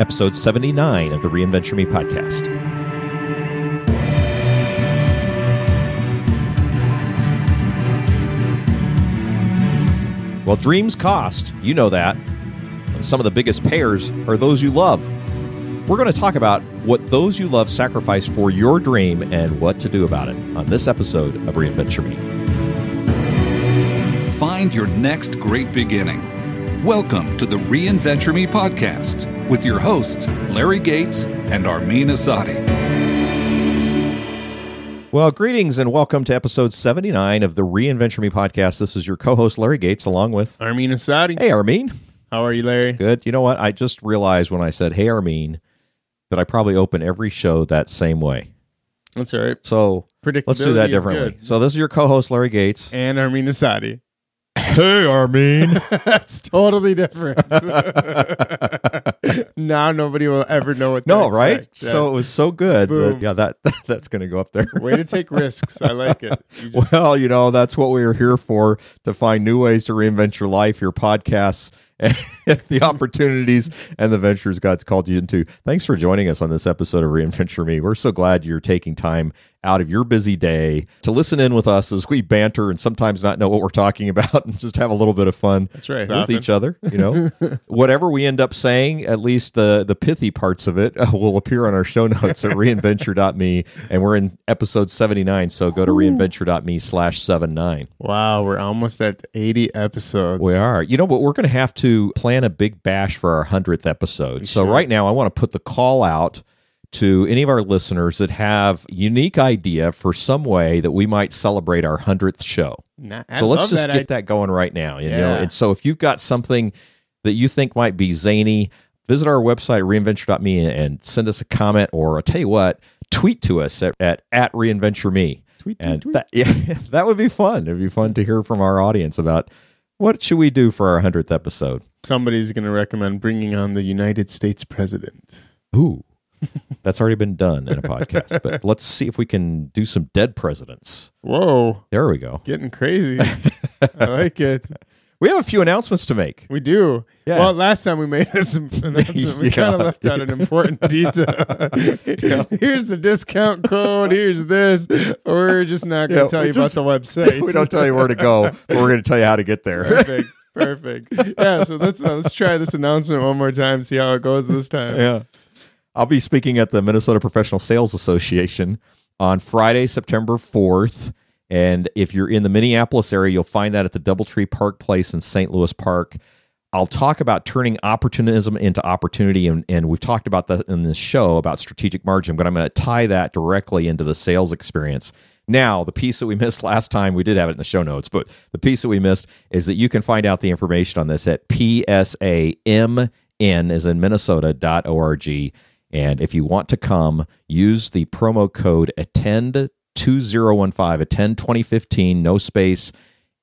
Episode 79 of the Reinventure Me podcast. Well, dreams cost. You know that. And some of the biggest payers are those you love. We're going to talk about what those you love sacrifice for your dream and what to do about it on this episode of Reinventure Me. Find your next great beginning. Welcome to the Reinventure Me podcast with your hosts, Larry Gates and Armin Asadi. Well, greetings and welcome to episode 79 of the Reinventure Me podcast. This is your co host, Larry Gates, along with. Armin Asadi. Hey, Armin. How are you, Larry? Good. You know what? I just realized when I said, Hey, Armin, that I probably open every show that same way. That's all right. So let's do that differently. So this is your co host, Larry Gates. And Armin Asadi. Hey, Armin. That's totally different. now nobody will ever know what. no, right? Yeah. So it was so good. That, yeah, that that's going to go up there. way to take risks. I like it. You just- Well, you know, that's what we are here for to find new ways to reinvent your life, your podcasts, and the opportunities and the ventures God's called you into. Thanks for joining us on this episode of Reinventure Me. We're so glad you're taking time out of your busy day to listen in with us as we banter and sometimes not know what we're talking about and just have a little bit of fun That's right. with Often. each other. You know, whatever we end up saying, at least the the pithy parts of it uh, will appear on our show notes at reinventure.me. And we're in episode 79. So go to reinventure.me slash 79. Wow, we're almost at 80 episodes. We are. You know, but we're going to have to plan a big bash for our 100th episode. So right now, I want to put the call out to any of our listeners that have unique idea for some way that we might celebrate our 100th show. Nah, so let's just that get that going right now. You know, and so if you've got something that you think might be zany, visit our website reinventure.me and send us a comment, or I'll tell you what, tweet to us at at, at reinventure me, Tweet, tweet, and tweet. that yeah, that would be fun. It'd be fun to hear from our audience about what should we do for our hundredth episode. Somebody's going to recommend bringing on the United States president. Ooh. That's already been done in a podcast, but let's see if we can do some dead presidents. Whoa, There we go. getting crazy. I like it. We have a few announcements to make. We do. Yeah. Well, last time we made this announcement, we Yeah. kind of left out an important detail. Here's the discount code. Here's this. We're just not going to Yeah, tell you just- about the website. we don't tell you where to go, but we're going to tell you how to get there. Perfect. Perfect. Yeah. So let's uh, let's try this announcement one more time. See how it goes this time. yeah. I'll be speaking at the Minnesota Professional Sales Association on Friday, September 4th. And if you're in the Minneapolis area, you'll find that at the Doubletree Park Place in St. Louis Park. I'll talk about turning opportunism into opportunity. And, and we've talked about that in this show about strategic margin, but I'm going to tie that directly into the sales experience. Now, the piece that we missed last time, we did have it in the show notes, but the piece that we missed is that you can find out the information on this at psamn as in minnesota.org. And if you want to come, use the promo code attend 2015, attend 2015, no space,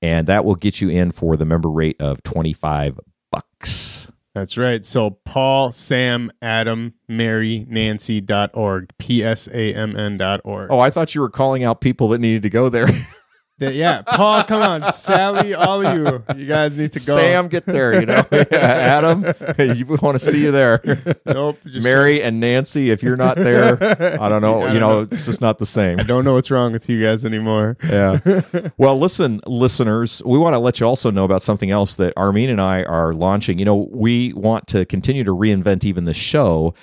and that will get you in for the member rate of 25 bucks. That's right. So Paul, Sam, Adam, Mary, Nancy dot org. P S A M N dot org. Oh, I thought you were calling out people that needed to go there. Yeah, Paul, come on, Sally, all of you, you guys need to go. Sam, get there, you know. Adam, you want to see you there. nope. Just Mary and Nancy, if you're not there, I don't know. I You know, know. it's just not the same. I don't know what's wrong with you guys anymore. yeah. Well, listen, listeners, we want to let you also know about something else that Armin and I are launching. You know, we want to continue to reinvent even the show.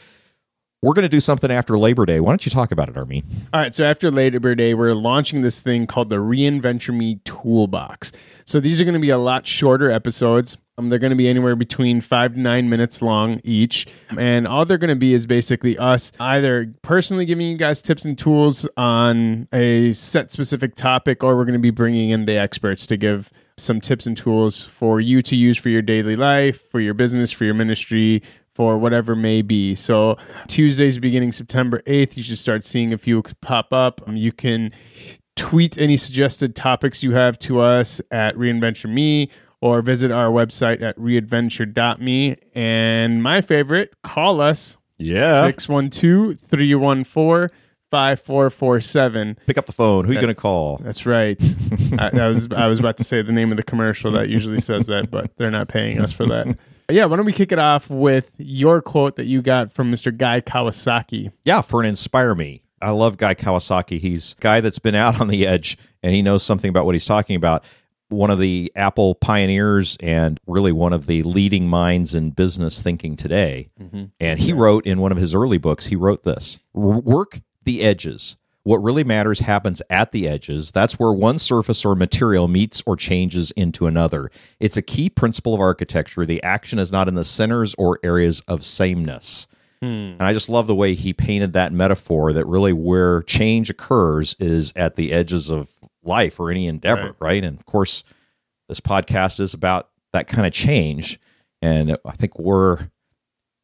We're going to do something after Labor Day. Why don't you talk about it, Armin? All right, so after Labor Day, we're launching this thing called the Reinventure Me Toolbox. So these are going to be a lot shorter episodes. Um, they're going to be anywhere between five to nine minutes long each. And all they're going to be is basically us either personally giving you guys tips and tools on a set specific topic, or we're going to be bringing in the experts to give some tips and tools for you to use for your daily life, for your business, for your ministry, for whatever may be. So Tuesdays beginning September 8th, you should start seeing a few pop up. Um, you can tweet any suggested topics you have to us at Reinventure Me or visit our website at reinventure.me. And my favorite, call us Yeah. 612 314 5447. Pick up the phone. Who you going to call? That's right. I, I was I was about to say the name of the commercial that usually says that, but they're not paying us for that. Yeah, why don't we kick it off with your quote that you got from Mr. Guy Kawasaki? Yeah, for an inspire me. I love Guy Kawasaki. He's a guy that's been out on the edge and he knows something about what he's talking about. One of the Apple pioneers and really one of the leading minds in business thinking today. Mm-hmm. And he wrote in one of his early books, he wrote this Work the edges. What really matters happens at the edges. That's where one surface or material meets or changes into another. It's a key principle of architecture. The action is not in the centers or areas of sameness. Hmm. And I just love the way he painted that metaphor that really where change occurs is at the edges of life or any endeavor, right? And of course, this podcast is about that kind of change. And I think we're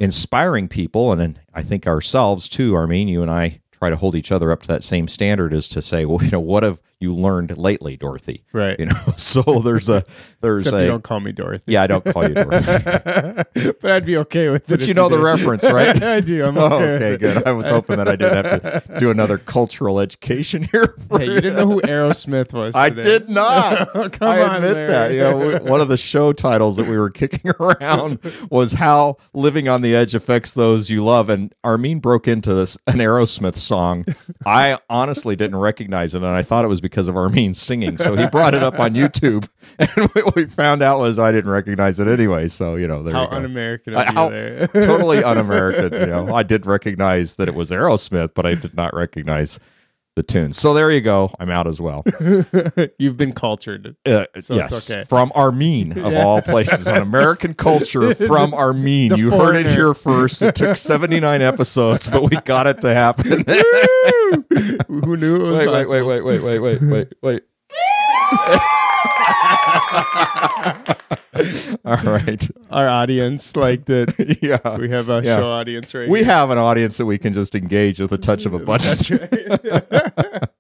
inspiring people, and then I think ourselves too, Armin, you and I try to hold each other up to that same standard is to say, well, you know, what have you learned lately, Dorothy? Right. You know, so there's a there's Except a you don't call me Dorothy. yeah, I don't call you Dorothy. but I'd be okay with it. But you know the did. reference, right? I do. I'm Oh, okay. okay, with good. it. I was hoping that I didn't have to do another cultural education here. Hey, you didn't know who Aerosmith was. I did not. Oh, come I admit Larry. that. You know, one of the show titles that we were kicking around was how living on the edge affects those you love. And Armin broke into this an Aerosmith song. I honestly didn't recognize it, and I thought it was because of Armin singing. So he brought it up on YouTube, and what we found out was I didn't recognize it anyway. So you know, there How you go. un-American Uh, how- there. totally un-American. You know, I did recognize that it was Aerosmith, but I did not recognize the tune. So there you go. I'm out as well. You've been cultured. Uh, So yes, it's okay. from Armin of Yeah. all places, on American culture from Armin. The You heard it here first. It took 79 episodes, but we got it to happen. Who knew it was possible? wait, wait, wait, wait, wait, wait. all right. Our audience liked it. Yeah. We have a Yeah. show audience right We here. have an audience that we can just engage with a touch of a button. Right.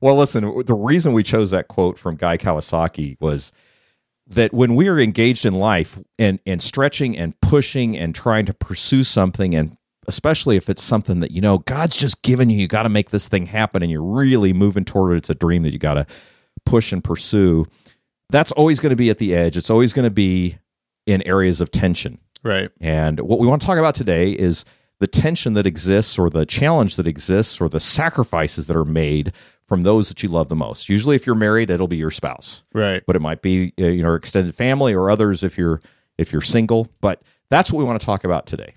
Well, listen, the reason we chose that quote from Guy Kawasaki was that when we are engaged in life and, and stretching and pushing and trying to pursue something, and especially if it's something that, you know, God's just given you, you got to make this thing happen and you're really moving toward it. It's a dream that you got to push and pursue. That's always going to be at the edge. It's always going to be in areas of tension. right. And what we want to talk about today is the tension that exists, or the challenge that exists, or the sacrifices that are made from those that you love the most. Usually, if you're married, it'll be your spouse, Right. but it might be uh, you know extended family or others if you're if you're single. But that's what we want to talk about today.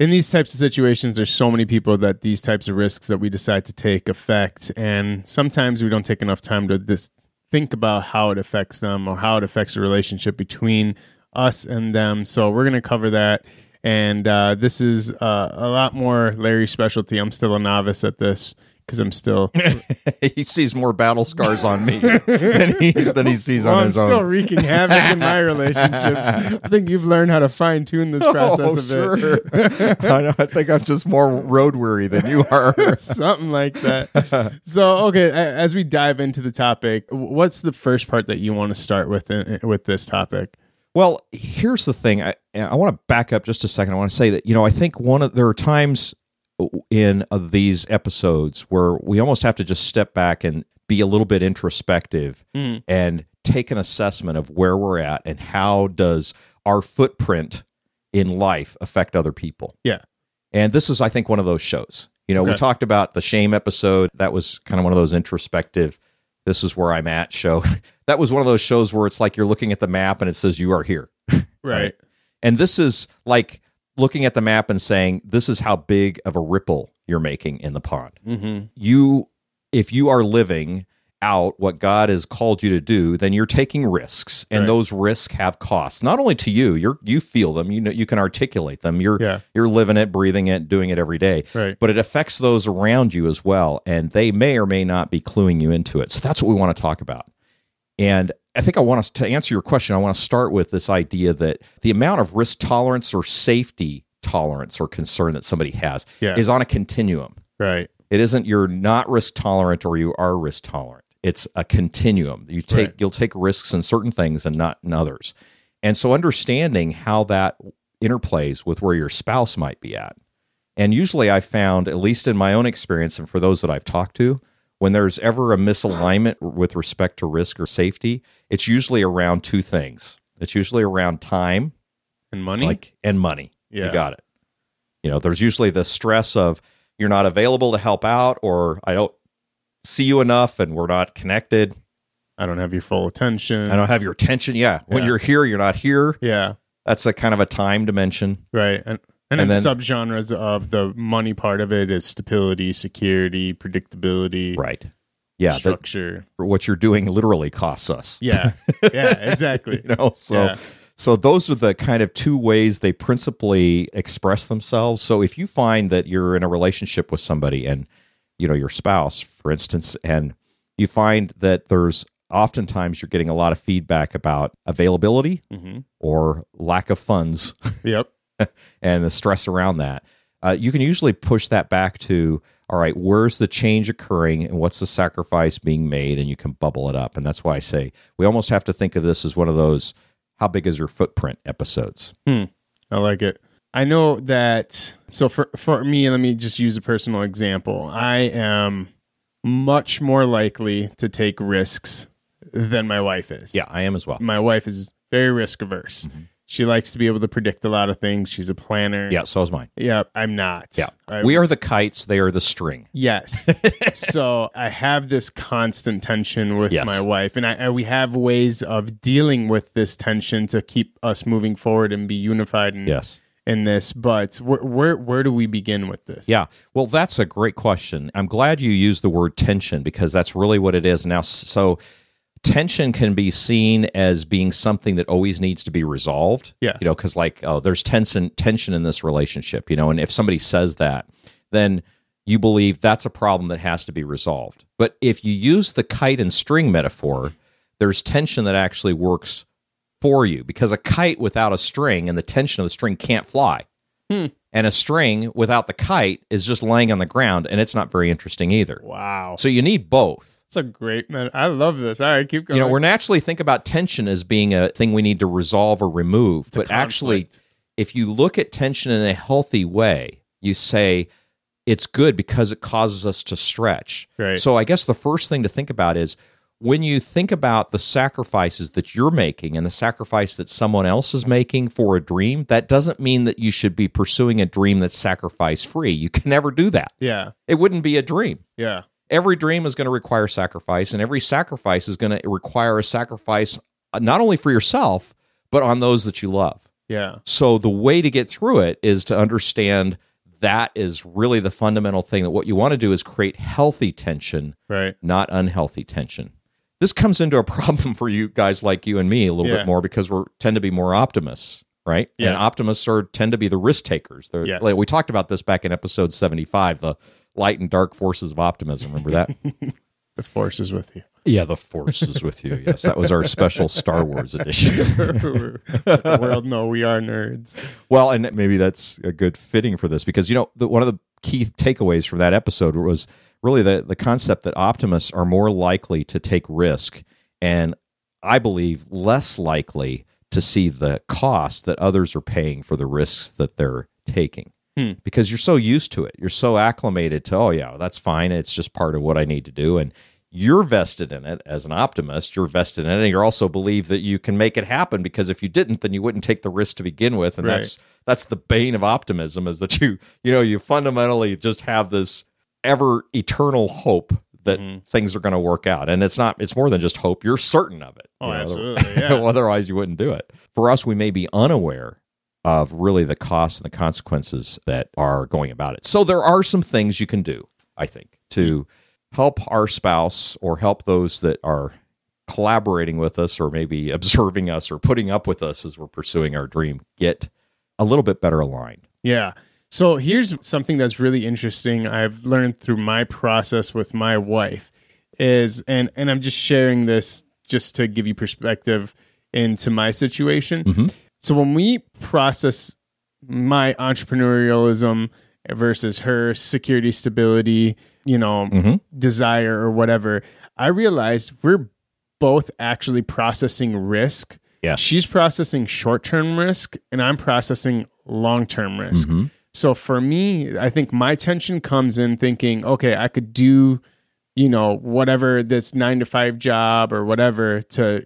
in these types of situations, there's so many people that these types of risks that we decide to take affect, and sometimes we don't take enough time to just think about how it affects them or how it affects the relationship between us and them. So we're going to cover that, and uh, this is uh, a lot more Larry's specialty. I'm still a novice at this because I'm still he sees more battle scars on me than he's than he sees well, on I'm his own. I'm still wreaking havoc in my relationships. I think you've learned how to fine tune this oh, process Oh, a sure. bit. I, know, I think I'm just more road weary than you are. something like that. so, okay, as we dive into the topic, what's the first part that you want to start with in, with this topic? Well, here's the thing. I I want to back up just a second. I want to say that you know I think one of there are times in these episodes where we almost have to just step back and be a little bit introspective Mm. and take an assessment of where we're at and how does our footprint in life affect other people. Yeah. And this is I think one of those shows. You know, we talked about the shame episode. That was kind of one of those introspective this is where I'm at show. that was one of those shows where it's like you're looking at the map and it says you are here. Right. And this is like looking at the map and saying, this is how big of a ripple you're making in the pond. Mm-hmm. You, if you are living out what God has called you to do, then you're taking risks, and Right. those risks have costs. Not only to you, you're you feel them, you know, you can articulate them. You're Yeah. you're living it, breathing it, doing it every day. Right. But it affects those around you as well, and they may or may not be cluing you into it. So that's what we want to talk about. And I think I want to, to answer your question, I want to start with this idea that the amount of risk tolerance or safety tolerance or concern that somebody has Yeah. is on a continuum. Right. It isn't you're not risk tolerant or you are risk tolerant. It's a continuum. You take Right. you'll take risks in certain things and not in others. And so understanding how that interplays with where your spouse might be at. And usually I found, at least in my own experience and for those that I've talked to, when there's ever a misalignment with respect to risk or safety, it's usually around two things. It's usually around time And money. like and money. Yeah. You got it. You know, there's usually the stress of you're not available to help out or I don't see you enough and we're not connected. I don't have your full attention. I don't have your attention. Yeah. When you're here, you're not here. Yeah. That's a kind of a time dimension. Right. And and, And then, then- subgenres of the money part of it is stability, security, predictability, Right. Yeah. That, structure. what you're doing literally costs us. yeah. Yeah, exactly. You know, so Yeah. so those are the kind of two ways they principally express themselves. So if you find that you're in a relationship with somebody and you know your spouse, for instance, and you find that there's oftentimes you're getting a lot of feedback about availability hmm or lack of funds Yep. and the stress around that, uh, you can usually push that back to all right, where's the change occurring and what's the sacrifice being made? And you can bubble it up. And that's why I say we almost have to think of this as one of those how big is your footprint episodes. I like it. I know that. So for for me, let me just use a personal example. I am much more likely to take risks than my wife is. Yeah, I am as well. my wife is very risk averse. Mhm. She likes to be able to predict a lot of things. She's a planner. Yeah, so is mine. Yeah, I'm not. Yeah. I- We are the kites, they are the string. Yes. so I have this constant tension with Yes. my wife, and I, I we have ways of dealing with this tension to keep us moving forward and be unified in, Yes. in this. But where, where where do we begin with this? Yeah. Well, that's a great question. I'm glad you used the word tension because that's really what it is. Now, so tension can be seen as being something that always needs to be resolved. Yeah. You know, because like, oh, there's tension tension in this relationship, you know, and if somebody says that, then you believe that's a problem that has to be resolved. But if you use the kite and string metaphor, there's tension that actually works for you because a kite without a string and the tension of the string can't fly. Hmm. And a string without the kite is just laying on the ground and it's not very interesting either. Wow. So you need both. That's a great man. I love this. All right, keep going. You know, we're naturally think about tension as being a thing we need to resolve or remove, It's but actually if you look at tension in a healthy way, you say it's good because it causes us to stretch. Right. So I guess the first thing to think about is when you think about the sacrifices that you're making and the sacrifice that someone else is making for a dream, that doesn't mean that you should be pursuing a dream that's sacrifice free. You can never do that. yeah, It wouldn't be a dream. yeah, Every dream is going to require sacrifice, and every sacrifice is going to require a sacrifice uh, not only for yourself, but on those that you love. yeah. So the way to get through it is to understand that is really the fundamental thing that what you want to do is create healthy tension, Right. not unhealthy tension. This comes into a problem for you guys like you and me a little Yeah. bit more because we tend to be more optimists, right? Yeah. And optimists are tend to be the risk takers. They're, Yes. like, we talked about this back in episode 75, the light and dark forces of optimism. Remember that? The force is with you. yeah, the force is with you. Yes, that was our special Star Wars edition. the world no, we are nerds. Well, and maybe that's a good fitting for this because you know the, one of the key takeaways from that episode was really the the concept that optimists are more likely to take risk and I believe less likely to see the cost that others are paying for the risks that they're taking. Hmm. Because you're so used to it. You're so acclimated to, oh yeah, that's fine. It's just part of what I need to do and you're vested in it as an optimist. You're vested in it, and you also believe that you can make it happen. Because if you didn't, then you wouldn't take the risk to begin with, and Right. that's that's the bane of optimism is that you you know you fundamentally just have this ever eternal hope that Mhm. things are going to work out, and it's not. It's more than just hope. You're certain of it. Oh, you know, absolutely. Yeah. Otherwise, you wouldn't do it. For us, we may be unaware of really the costs and the consequences that are going about it. So there are some things you can do, I think, to help our spouse or help those that are collaborating with us or maybe observing us or putting up with us as we're pursuing our dream get a little bit better aligned. Yeah. So here's something that's really interesting I've learned through my process with my wife is and and I'm just sharing this just to give you perspective into my situation. Mhm. So when we process my entrepreneurialism versus her security, stability, you know, Mhm. desire or whatever, I realized we're both actually processing risk. Yeah. She's processing short term risk and I'm processing long term risk. Mhm. So for me, I think my tension comes in thinking, okay, I could do, you know, whatever this nine to five job or whatever to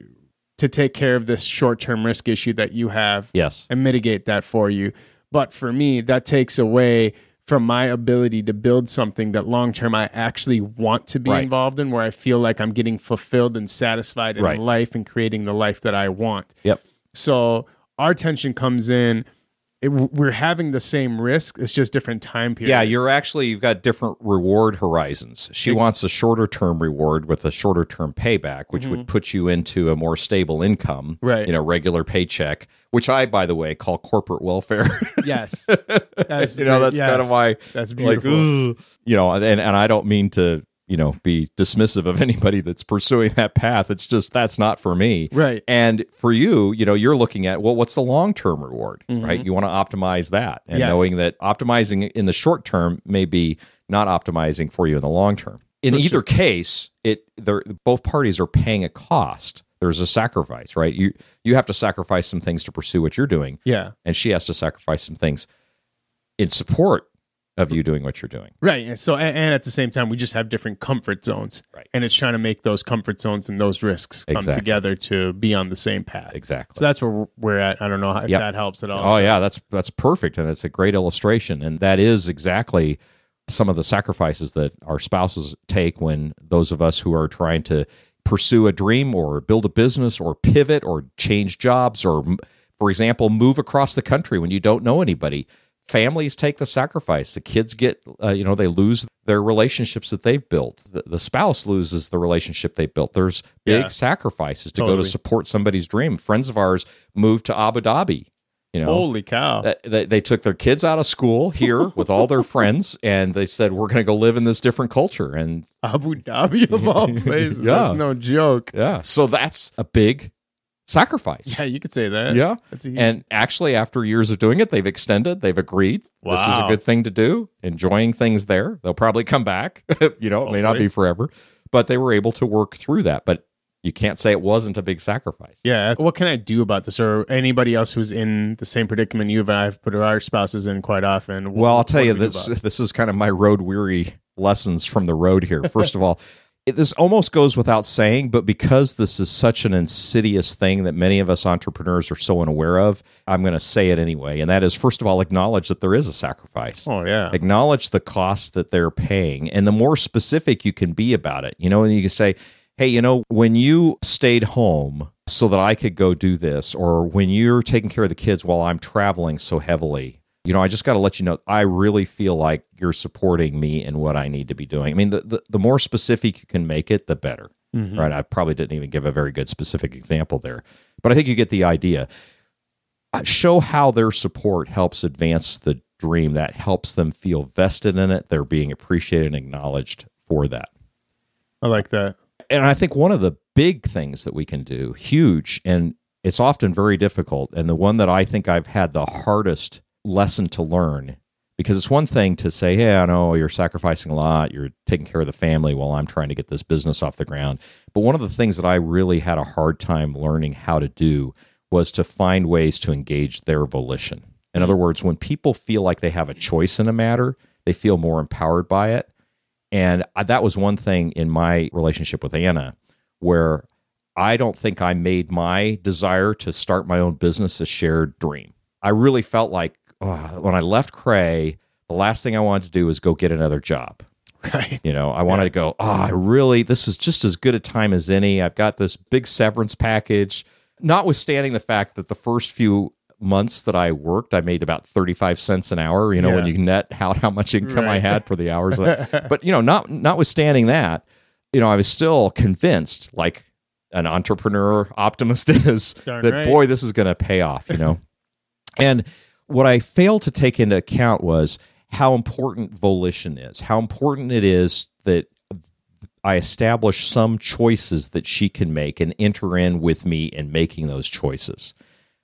to take care of this short term risk issue that you have Yes. and mitigate that for you. But for me, that takes away from my ability to build something that long term I actually want to be Right. involved in, where I feel like I'm getting fulfilled and satisfied in Right. life and creating the life that I want. Yep. So our tension comes in. It, we're having the same risk. It's just different time periods. Yeah, you're actually you've got different reward horizons. She wants a shorter term reward with a shorter term payback, which would put you into a more stable income, Mm-hmm. Right. You know, regular paycheck, which I, by the way, call corporate welfare. yes. That's you know, that's kind of why, That's beautiful. ugh, you know, and and I don't mean to, you know, be dismissive of anybody that's pursuing that path. It's just that's not for me. right. And for you, you know, you're looking at well, what's the long term reward, right? You want to optimize that, and Mm-hmm. Yes. knowing that optimizing in the short term may be not optimizing for you in the long term. In So either just- case, it they're, both parties are paying a cost. There's a sacrifice, right? You you have to sacrifice some things to pursue what you're doing, Yeah. and she has to sacrifice some things in support of you doing what you're doing. Right. And so, and, at the same time, we just have different comfort zones. Right. And it's trying to make those comfort zones and those risks come Exactly. together to be on the same path. Exactly. So that's where we're at. I don't know if Yep. that helps at all. Oh yeah, that's that's perfect, and it's a great illustration, and that is exactly some of the sacrifices that our spouses take when those of us who are trying to pursue a dream or build a business or pivot or change jobs or, for example, move across the country when you don't know anybody. Families take the sacrifice. The kids get, uh, you know, they lose their relationships that they've built. The, the spouse loses the relationship they built. There's big Yeah. sacrifices to go to support somebody's dream. Friends of ours moved to Abu Dhabi. You know, Holy cow. that they, they took their kids out of school here with all their friends and they said we're going to go live in this different culture and Abu Dhabi of all places. Yeah. That's no joke. yeah so that's a big sacrifice Yeah, you could say that. yeah huge, and actually after years of doing it they've extended they've agreed this is a good thing to do enjoying things there they'll probably come back you know it may not be forever but they were able to work through that but you can't say it wasn't a big sacrifice yeah. What can I do about this or anybody else who's in the same predicament you and I have put our spouses in quite often? What- Well, I'll tell you do we do this. This is kind of my road weary lessons from the road here. First of all, it, this almost goes without saying, but because this is such an insidious thing that many of us entrepreneurs are so unaware of, I'm going to say it anyway. And that is, first of all, acknowledge that there is a sacrifice. Oh, yeah. Acknowledge the cost that they're paying, and the more specific you can be about it, you know, and you can say, "Hey, you know, when you stayed home." So that I could go do this, or when you're taking care of the kids while I'm traveling so heavily, you know, I just got to let you know, I really feel like you're supporting me in what I need to be doing. I mean, the, the, the more specific you can make it, the better, Mhm. right? I probably didn't even give a very good specific example there, but I think you get the idea. Uh, Show how their support helps advance the dream, that helps them feel vested in it. They're being appreciated and acknowledged for that I like that. and I think one of the big things that we can do, huge, and it's often very difficult, and the one that I think I've had the hardest lesson to learn, because it's one thing to say, hey, I know you're sacrificing a lot, you're taking care of the family while I'm trying to get this business off the ground. But one of the things that I really had a hard time learning how to do was to find ways to engage their volition. In other words, when people feel like they have a choice in a matter, they feel more empowered by it. And that was one thing in my relationship with Anna where I don't think I made my desire to start my own business a shared dream. I really felt like oh, when I left Cray, the last thing I wanted to do was go get another job. Right. You know, I wanted to go, oh, I really, this is just as good a time as any. I've got this big severance package, notwithstanding the fact that the first few months that I worked, I made about 35 cents an hour, you know, when you net out how much income I had for the hours. I- but, you know, not notwithstanding that, you know, I was still convinced, like an entrepreneur optimist is, Darn that right. boy, this is going to pay off, you know. and what I failed to take into account was how important volition is, how important it is that I establish some choices that she can make and enter in with me in making those choices.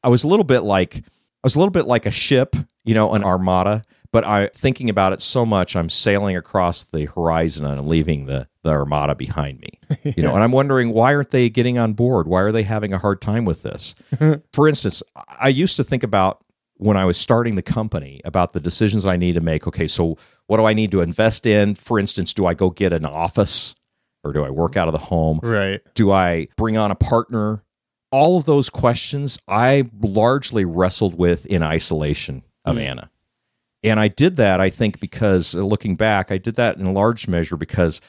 I was a little bit like I was a little bit like a ship, you know, an armada, but I thinking about it so much I'm sailing across the horizon and leaving the the armada behind me. You know, and I'm wondering why aren't they getting on board? Why are they having a hard time with this? For instance, I used to think about when I was starting the company about the decisions I need to make. Okay, so what do I need to invest in? For instance, do I go get an office or do I work out of the home? Right. Do I bring on a partner? All of those questions I largely wrestled with in isolation of Mm. Anna. And I did that, I think, because uh, looking back, I did that in large measure because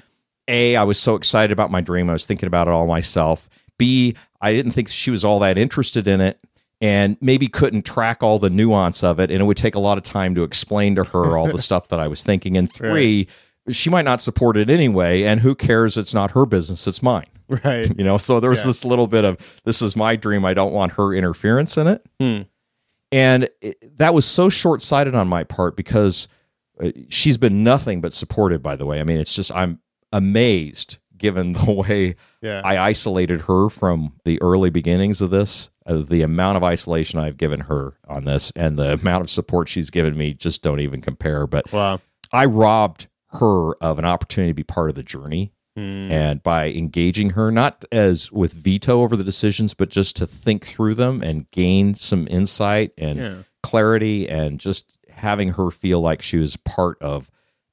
A, I was so excited about my dream. I was thinking about it all myself. B, I didn't think she was all that interested in it and maybe couldn't track all the nuance of it. And it would take a lot of time to explain to her all the stuff that I was thinking. And three, she might not support it anyway. And who cares? It's not her business, it's mine. Right. You know, so there was Yeah. this little bit of this is my dream. I don't want her interference in it. Hmm. And it, that was so short sighted on my part because uh, she's been nothing but supportive, by the way. I mean, it's just, I'm amazed given the way Yeah. I isolated her from the early beginnings of this. Uh, the amount of isolation I've given her on this and the amount of support she's given me just don't even compare. But wow. I robbed her of an opportunity to be part of the journey Mm. and by engaging her not as with veto over the decisions but just to think through them and gain some insight and Yeah. clarity and just having her feel like she was part of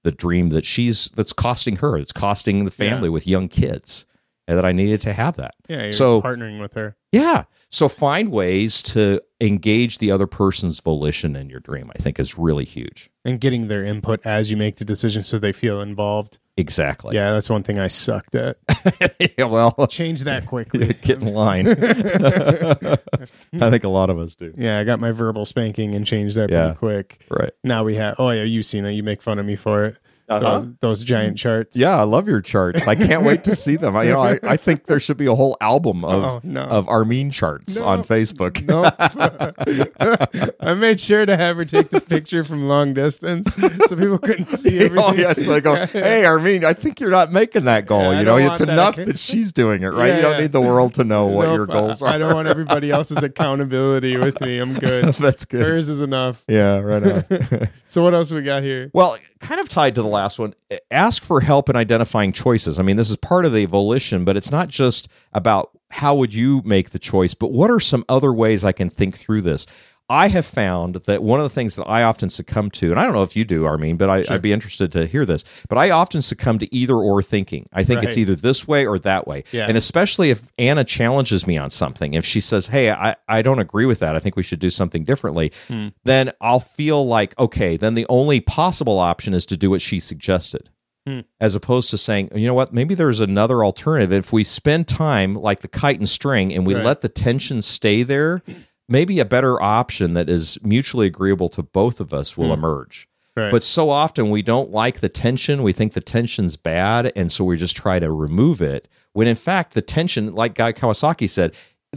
the dream that she's that's costing her it's costing the family with young kids and that I needed to have that Yeah. You're So- partnering with her. yeah so find ways to engage the other person's volition in your dream I think is really huge and getting their input as you make the decision so they feel involved. exactly yeah, that's one thing I sucked at. yeah well Change that quickly. get in line I think a lot of us do yeah, I got my verbal spanking and changed that Yeah. pretty quick. right Now we have. Oh yeah, you've seen it. You make fun of me for it. Uh-huh. Those, those giant charts. Yeah, I love your charts. I can't wait to see them. I, you know, I, I think there should be a whole album of Oh, no. of Armin charts No. on Facebook. Nope. I made sure to have her take the picture from long distance so people couldn't see everything. oh yes, they go. Hey, Armin, I think you're not making that goal. Yeah, you know, it's that. enough that she's doing it, right? Yeah, you don't yeah. need the world to know what Nope, your goals are. I don't want everybody else's accountability with me. I'm good. That's good. Hers is enough. Yeah, right on. So what else we got here? Well, kind of tied to the last one, ask for help in identifying choices. I mean, this is part of the volition, but it's not just about how would you make the choice, but what are some other ways I can think through this? I have found that one of the things that I often succumb to, and I don't know if you do, Armin, but I, Sure. I'd be interested to hear this. But I often succumb to either or thinking. I think it's either this way or that way. Yeah. And especially if Anna challenges me on something, if she says, Hey, I, I don't agree with that. I think we should do something differently, Hmm. then I'll feel like, okay, then the only possible option is to do what she suggested. Hmm. As opposed to saying, you know what, maybe there's another alternative. If we spend time like the kite and string and we Right. let the tension stay there, maybe a better option that is mutually agreeable to both of us will Hmm. emerge. Right. But so often we don't like the tension. We think the tension's bad. And so we just try to remove it. When in fact, the tension, like Guy Kawasaki said,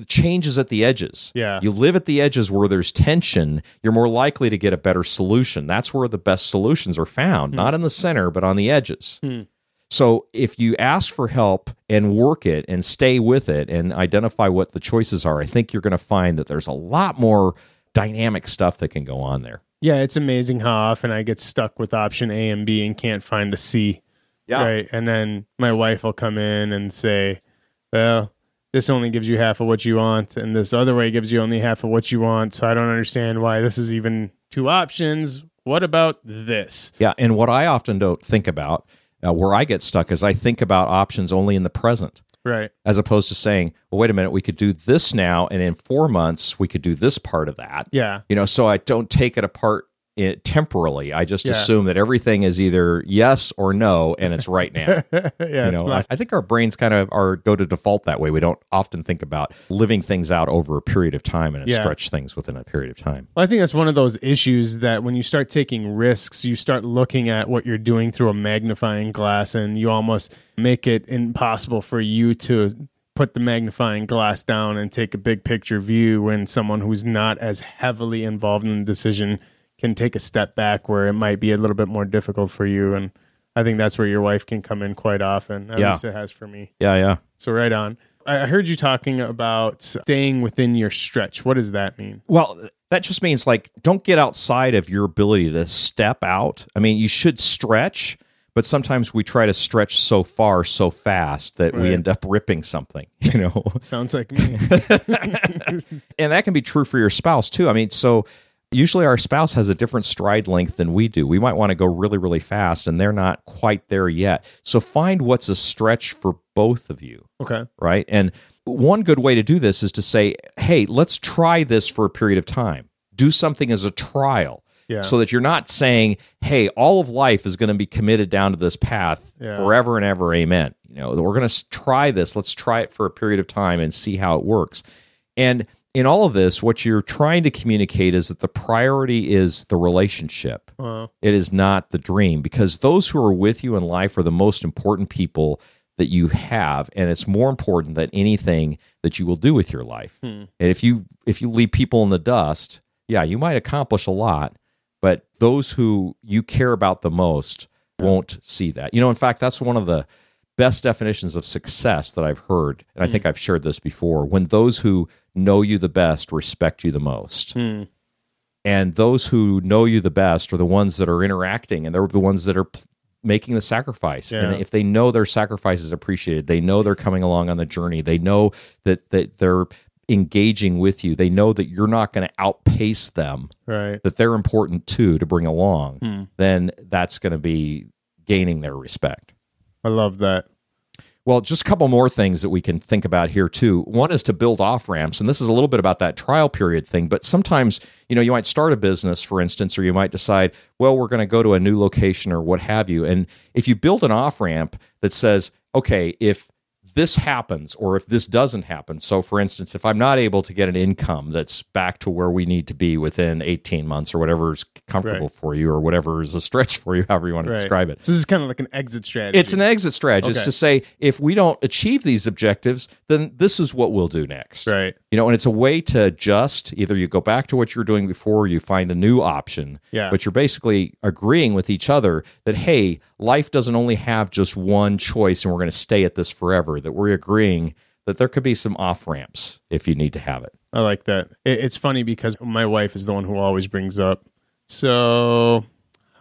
changes at the edges. Yeah. You live at the edges where there's tension, you're more likely to get a better solution. That's where the best solutions are found, not in the center, but on the edges. Hmm. So if you ask for help and work it and stay with it and identify what the choices are, I think you're going to find that there's a lot more dynamic stuff that can go on there. yeah, it's amazing how often I get stuck with option A and B and can't find a C. Yeah. Right. And then my wife will come in and say, Well, this only gives you half of what you want, and this other way gives you only half of what you want. So I don't understand why this is even two options. What about this? Yeah, and what I often don't think about, uh, where I get stuck, is I think about options only in the present, Right. as opposed to saying, "Well, wait a minute, we could do this now, and in four months we could do this part of that." Yeah. You know, so I don't take it apart i temporally. I just Yeah. assume that everything is either yes or no, and it's right now. yeah. you know, I, I think our brains kind of are go to default that way. We don't often think about living things out over a period of time and Yeah. stretch things within a period of time. Well, I think that's one of those issues that when you start taking risks, you start looking at what you're doing through a magnifying glass, and you almost make it impossible for you to put the magnifying glass down and take a big picture view when someone who's not as heavily involved in the decision can take a step back where it might be a little bit more difficult for you. And I think that's where your wife can come in quite often. At Yeah. least it has for me. Yeah, yeah. So right on. I I heard you talking about staying within your stretch. What does that mean? Well, that just means like don't get outside of your ability to step out. I mean, you should stretch, but sometimes we try to stretch so far so fast that we end up ripping something, you know. Sounds like me. and that can be true for your spouse too. I mean, so usually our spouse has a different stride length than we do. We might want to go really, really fast, and they're not quite there yet. So find what's a stretch for both of you, okay. right? And one good way to do this is to say, hey, let's try this for a period of time. Do something as a trial. Yeah. So that you're not saying, "Hey, all of life is going to be committed down to this path Yeah. forever and ever, amen." You know, we're going to try this. Let's try it for a period of time and see how it works. And in all of this, what you're trying to communicate is that the priority is the relationship. Wow. It is not the dream because those who are with you in life are the most important people that you have and it's more important than anything that you will do with your life. Hmm. And if you if you leave people in the dust, yeah, you might accomplish a lot, but those who you care about the most won't see that. You know, in fact, that's one of the best definitions of success that I've heard, and I think I've shared this before. When those who know you the best respect you the most. Hmm. And those who know you the best are the ones that are interacting and they're the ones that are p- making the sacrifice. Yeah. And if they know their sacrifice is appreciated, they know they're coming along on the journey, they know that, that they're engaging with you, they know that you're not going to outpace them, Right. that they're important too to bring along, Hmm. then that's going to be gaining their respect. I love that. Well, just a couple more things that we can think about here too. One is to build off ramps, and this is a little bit about that trial period thing. But sometimes, you know, you might start a business, for instance, or you might decide, well, we're going to go to a new location or what have you. And if you build an off ramp that says, okay, if this happens or if this doesn't happen. So, for instance, if I'm not able to get an income that's back to where we need to be within 18 months or whatever is comfortable Right. for you or whatever is a stretch for you, however you want to Right. describe it. So this is kind of like an exit strategy. It's an exit strategy. It's to say if we don't achieve these objectives, then this is what we'll do next. right. You know, and it's a way to adjust. Either you go back to what you were doing before, or you find a new option. Yeah. But you're basically agreeing with each other that hey, life doesn't only have just one choice, and we're going to stay at this forever. That we're agreeing that there could be some off ramps if you need to have it. I like that. It's funny because my wife is the one who always brings up. So,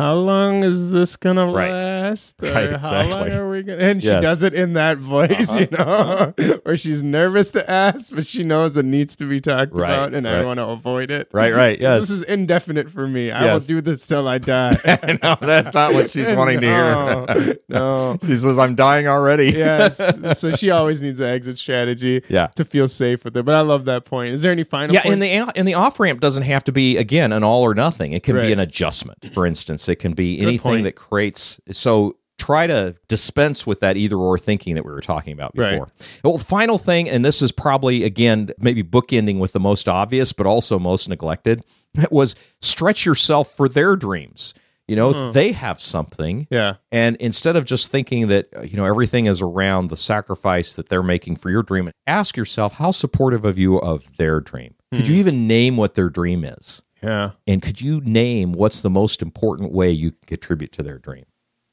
how long is this gonna Right. last? Right, How long exactly. are we gonna? And she Yes. does it in that voice, uh-huh. you know, where she's nervous to ask, but she knows it needs to be talked Right, about, and I want to avoid it. Right, right, yes. This is indefinite for me. I will do this till I die. no, that's not what she's wanting to hear. no. she says, "I'm dying already." yes. So she always needs an exit strategy Yeah. to feel safe with it. But I love that point. Is there any final Yeah, point? and the and the off ramp doesn't have to be again an all or nothing. It can Right. be an adjustment. For instance, it can be Good anything point. that creates. So try to dispense with that either or thinking that we were talking about Right. before. Well, the final thing, and this is probably again maybe bookending with the most obvious, but also most neglected, was stretch yourself for their dreams. You know, Hmm. they have something. yeah. And instead of just thinking that you know everything is around the sacrifice that they're making for your dream, ask yourself how supportive of you of their dream. Could Hmm. you even name what their dream is? Yeah. And could you name what's the most important way you can contribute to their dream?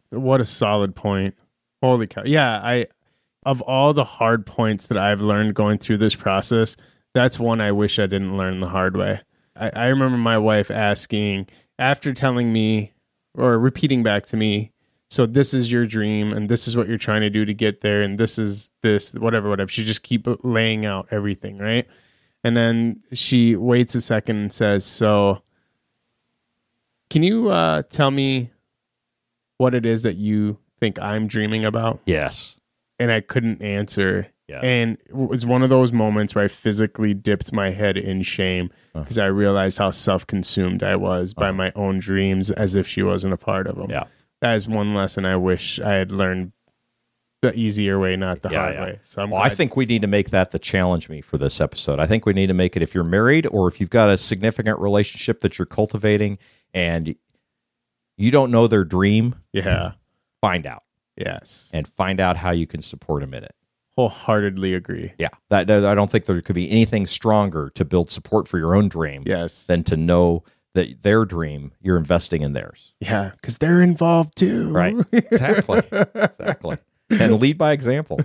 What a solid point. Holy cow. Yeah, I of all the hard points that I've learned going through this process, that's one I wish I didn't learn the hard way. I, I remember my wife asking after telling me or repeating back to me, so this is your dream and this is what you're trying to do to get there and this is this whatever whatever. She just keep laying out everything, right? And then she waits a second and says, "So can you uh, tell me what it is that you think I'm dreaming about. Yes. And I couldn't answer. Yes. And it was one of those moments where I physically dipped my head in shame because I realized how self consumed I was by Uh. my own dreams as if she wasn't a part of them. Yeah. That is one lesson I wish I had learned the easier way, not the Yeah, hard yeah. way. So I'm Well, I think we need to make that the challenge me for this episode. I think we need to make it if you're married or if you've got a significant relationship that you're cultivating and you don't know their dream, Yeah. find out Yes. and find out how you can support them in it. Wholeheartedly agree. Yeah. That, that- I don't think there could be anything stronger to build support for your own dream Yes. than to know that their dream, you're investing in theirs. Yeah, because they're involved too. Right. Exactly. exactly. And lead by example.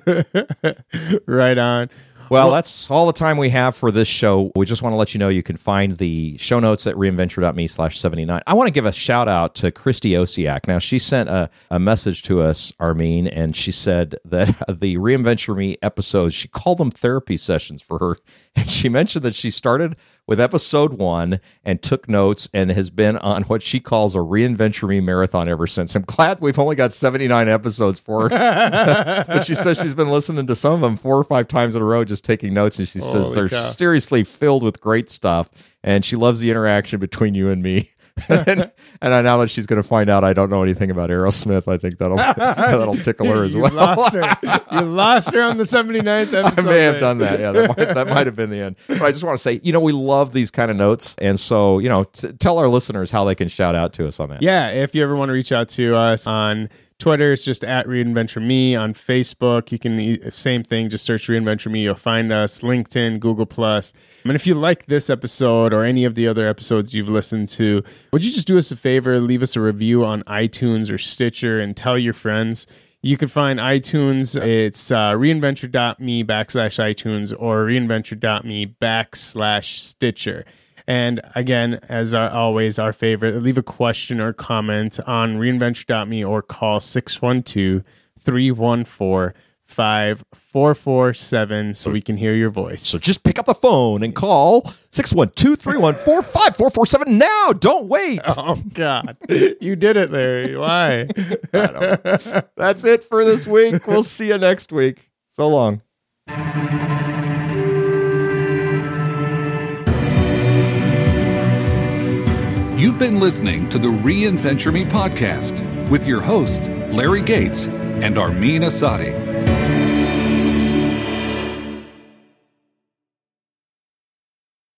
right on. Well, that's all the time we have for this show. We just want to let you know you can find the show notes at reinventure.me slash 79. I want to give a shout out to Christy Osiak. Now, she sent a, a message to us, Armin, and she said that the Reinventure Me episodes, she called them therapy sessions for her. And she mentioned that she started with episode one and took notes and has been on what she calls a Reinventure Me marathon ever since. I'm glad we've only got 79 episodes for her. but she says she's been listening to some of them four or five times in a row, just taking notes. And she says they're cow. seriously filled with great stuff. And she loves the interaction between you and me. and, and I now that she's going to find out I don't know anything about Aerosmith, I think that'll that'll tickle her as you well. lost her. You lost her on the 79th I episode. may have done that. Yeah, that might, that might have been the end. But I just want to say, you know, we love these kind of notes, and so you know, t- tell our listeners how they can shout out to us on that. Yeah, if you ever want to reach out to us on Twitter, it's just at Reinventure Me. On Facebook, you can same thing. Just search Reinventure Me. You'll find us. LinkedIn, Google Plus. And if you like this episode or any of the other episodes you've listened to, would you just do us a favor? Leave us a review on iTunes or Stitcher and tell your friends. You can find iTunes. It's uh, reinventure.me backslash iTunes or reinventure.me backslash Stitcher. And again, as our, always, our favorite, leave a question or comment on reinventure.me or call 612 314 5447 so we can hear your voice. So just pick up the phone and call 612-314-5447 now. Don't wait. oh, God. You did it, Larry. Why? That's it for this week. We'll see you next week. So long. You've been listening to the Reinventure Me podcast with your hosts, Larry Gates and Armin Asadi.